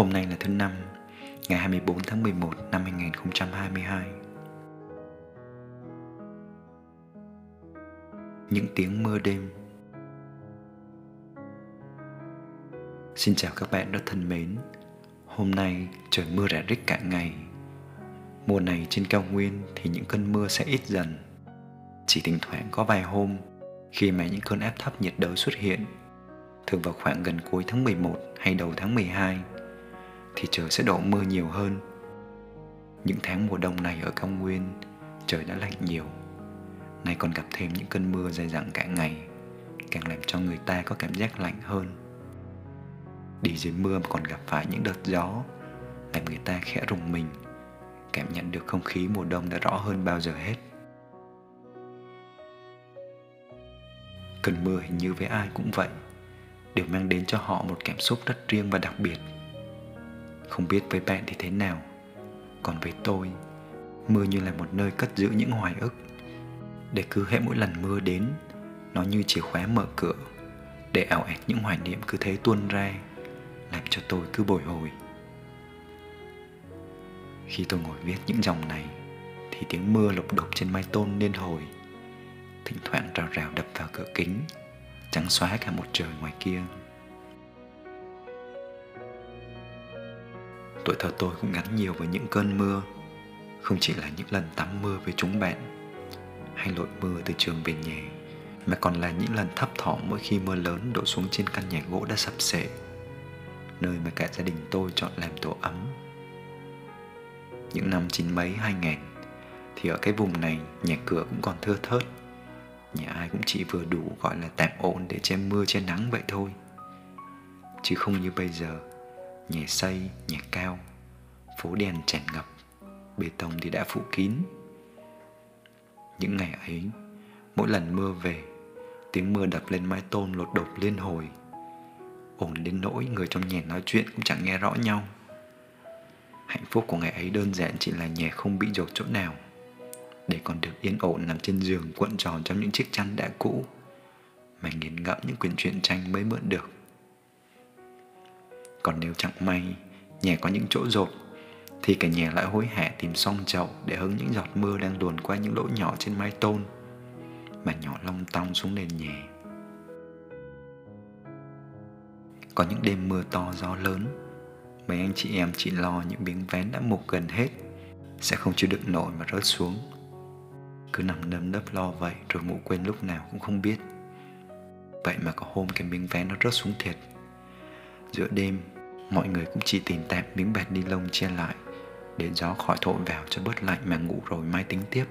Hôm nay là thứ năm, ngày 24 tháng 11 năm 2022. Những tiếng mưa đêm. Xin chào các bạn rất thân mến Hôm nay trời mưa rả rích cả ngày. Mùa này trên cao nguyên thì những cơn mưa sẽ ít dần. Chỉ thỉnh thoảng có vài hôm khi mà những cơn áp thấp nhiệt đới xuất hiện thường vào khoảng gần cuối tháng 11 hay đầu tháng 12 thì trời sẽ đổ mưa nhiều hơn. Những tháng mùa đông này ở cao nguyên, trời đã lạnh nhiều. Nay còn gặp thêm những cơn mưa dày dặn cả ngày, càng làm cho người ta có cảm giác lạnh hơn. Đi dưới mưa mà còn gặp phải những đợt gió, làm người ta khẽ rùng mình, cảm nhận được không khí mùa đông đã rõ hơn bao giờ hết. Cơn mưa hình như với ai cũng vậy, đều mang đến cho họ một cảm xúc rất riêng và đặc biệt không biết với bạn thì thế nào. Còn với tôi, mưa như là một nơi cất giữ những hoài ức. Để cứ hệ mỗi lần mưa đến, nó như chìa khóa mở cửa. Để ảo ẹt những hoài niệm cứ thế tuôn ra, làm cho tôi cứ bồi hồi. Khi tôi ngồi viết những dòng này, thì tiếng mưa lục đục trên mái tôn liên hồi. Thỉnh thoảng rào rào đập vào cửa kính, trắng xóa cả một trời ngoài kia. Tuổi thơ tôi cũng gắn nhiều với những cơn mưa, không chỉ là những lần tắm mưa với chúng bạn hay lội mưa từ trường về nhà, mà còn là những lần thấp thỏm mỗi khi mưa lớn đổ xuống trên căn nhà gỗ đã sập sệ, nơi mà cả gia đình tôi chọn làm tổ ấm. Những năm chín mấy, hai ngàn, thì ở cái vùng này, nhà cửa cũng còn thưa thớt. Nhà ai cũng chỉ vừa đủ gọi là tạm ổn để che mưa che nắng vậy thôi. Chứ không như bây giờ nhà xây nhà cao, phố đèn tràn ngập, bê tông thì đã phủ kín. Những ngày ấy, mỗi lần mưa về, tiếng mưa đập lên mái tôn lột đột liên hồi. Ồn đến nỗi người trong nhà nói chuyện cũng chẳng nghe rõ nhau. Hạnh phúc của ngày ấy đơn giản chỉ là nhà không bị dột chỗ nào, để còn được yên ổn nằm trên giường cuộn tròn trong những chiếc chăn đã cũ, mà nghiền ngẫm những quyển truyện tranh mới mượn được còn nếu chẳng may nhà có những chỗ rột thì cả nhà lại hối hả tìm xong chậu để hứng những giọt mưa đang luồn qua những lỗ nhỏ trên mái tôn mà nhỏ long tong xuống nền nhà. Có những đêm mưa to, gió lớn, mấy anh chị em chỉ lo những miếng vén đã mục gần hết, sẽ không chịu đựng nổi mà rớt xuống. Cứ nằm nâm nấp lo vậy, rồi ngủ quên lúc nào cũng không biết. Vậy mà có hôm cái miếng ván nó rớt xuống thiệt giữa đêm, mọi người cũng chỉ tìm tạm miếng bạt ni lông che lại để gió khỏi thổi vào cho bớt lạnh mà ngủ rồi mai tính tiếp.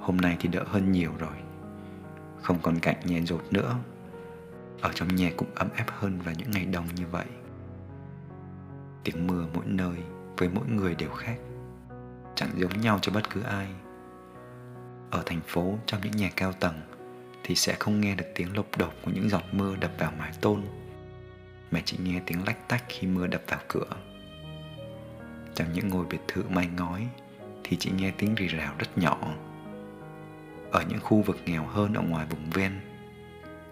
Hôm nay thì đỡ hơn nhiều rồi, không còn cạnh nhà rột nữa. Ở trong nhà cũng ấm áp hơn vào những ngày đông như vậy. Tiếng mưa mỗi nơi với mỗi người đều khác, chẳng giống nhau cho bất cứ ai. Ở thành phố, trong những nhà cao tầng thì sẽ không nghe được tiếng lục đục của những giọt mưa đập vào mái tôn mà chỉ nghe tiếng lách tách khi mưa đập vào cửa. Trong những ngôi biệt thự mái ngói thì chỉ nghe tiếng rì rào rất nhỏ. Ở những khu vực nghèo hơn ở ngoài vùng ven,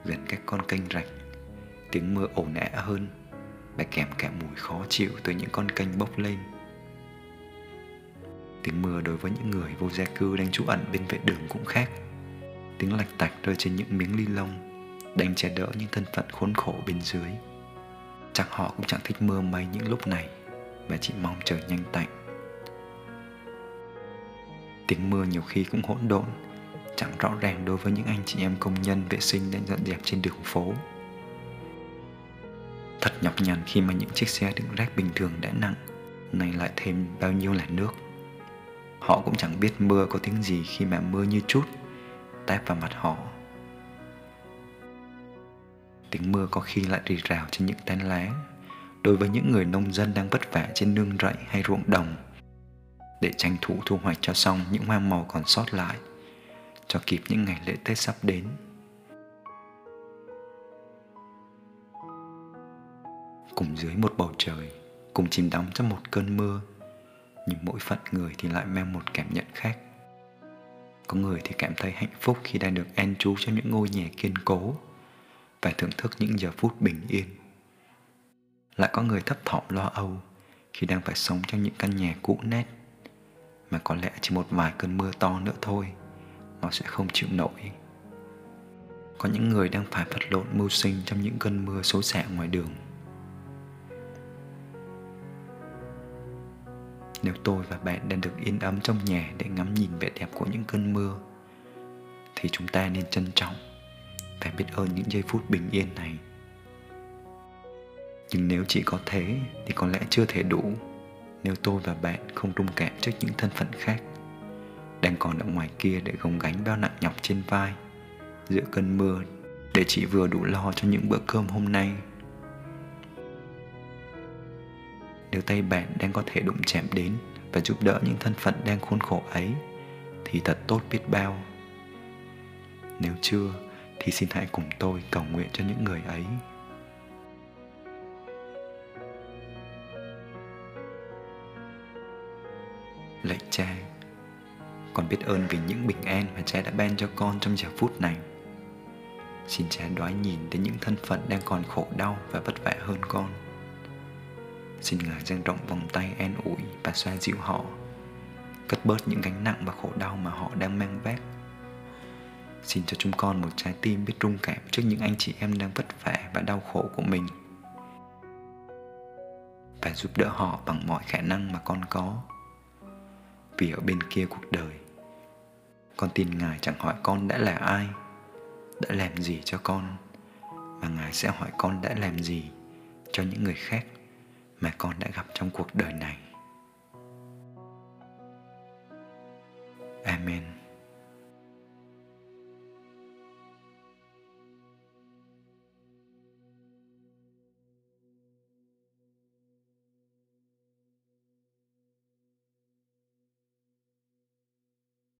gần các con kênh rạch, tiếng mưa ồn ào hơn và kèm cả mùi khó chịu từ những con kênh bốc lên. Tiếng mưa đối với những người vô gia cư đang trú ẩn bên vệ đường cũng khác. Tiếng lạch tạch rơi trên những miếng ly lông đang che đỡ những thân phận khốn khổ bên dưới chắc họ cũng chẳng thích mưa mấy những lúc này và chỉ mong trời nhanh tạnh. Tiếng mưa nhiều khi cũng hỗn độn, chẳng rõ ràng đối với những anh chị em công nhân vệ sinh đang dọn dẹp trên đường phố. Thật nhọc nhằn khi mà những chiếc xe đựng rác bình thường đã nặng, nay lại thêm bao nhiêu là nước. Họ cũng chẳng biết mưa có tiếng gì khi mà mưa như chút, táp vào mặt họ tiếng mưa có khi lại rì rào trên những tán lá đối với những người nông dân đang vất vả trên nương rẫy hay ruộng đồng để tranh thủ thu hoạch cho xong những hoa màu còn sót lại cho kịp những ngày lễ Tết sắp đến. Cùng dưới một bầu trời, cùng chìm đắm trong một cơn mưa, nhưng mỗi phận người thì lại mang một cảm nhận khác. Có người thì cảm thấy hạnh phúc khi đang được an trú trong những ngôi nhà kiên cố phải thưởng thức những giờ phút bình yên. lại có người thấp thỏm lo âu khi đang phải sống trong những căn nhà cũ nét, mà có lẽ chỉ một vài cơn mưa to nữa thôi, nó sẽ không chịu nổi. Có những người đang phải vật lộn mưu sinh trong những cơn mưa xối xả ngoài đường. Nếu tôi và bạn đang được yên ấm trong nhà để ngắm nhìn vẻ đẹp của những cơn mưa, thì chúng ta nên trân trọng phải biết ơn những giây phút bình yên này. Nhưng nếu chỉ có thế thì có lẽ chưa thể đủ. Nếu tôi và bạn không rung cảm trước những thân phận khác, đang còn ở ngoài kia để gồng gánh bao nặng nhọc trên vai, giữa cơn mưa để chỉ vừa đủ lo cho những bữa cơm hôm nay. Nếu tay bạn đang có thể đụng chạm đến và giúp đỡ những thân phận đang khốn khổ ấy, thì thật tốt biết bao. Nếu chưa thì xin hãy cùng tôi cầu nguyện cho những người ấy. Lạy cha, con biết ơn vì những bình an mà cha đã ban cho con trong giờ phút này. Xin cha đoái nhìn đến những thân phận đang còn khổ đau và vất vả hơn con. Xin ngài dang rộng vòng tay an ủi và xoa dịu họ, cất bớt những gánh nặng và khổ đau mà họ đang mang vác xin cho chúng con một trái tim biết rung cảm trước những anh chị em đang vất vả và đau khổ của mình. Và giúp đỡ họ bằng mọi khả năng mà con có. Vì ở bên kia cuộc đời, con tin ngài chẳng hỏi con đã là ai, đã làm gì cho con, mà ngài sẽ hỏi con đã làm gì cho những người khác mà con đã gặp trong cuộc đời này. Amen.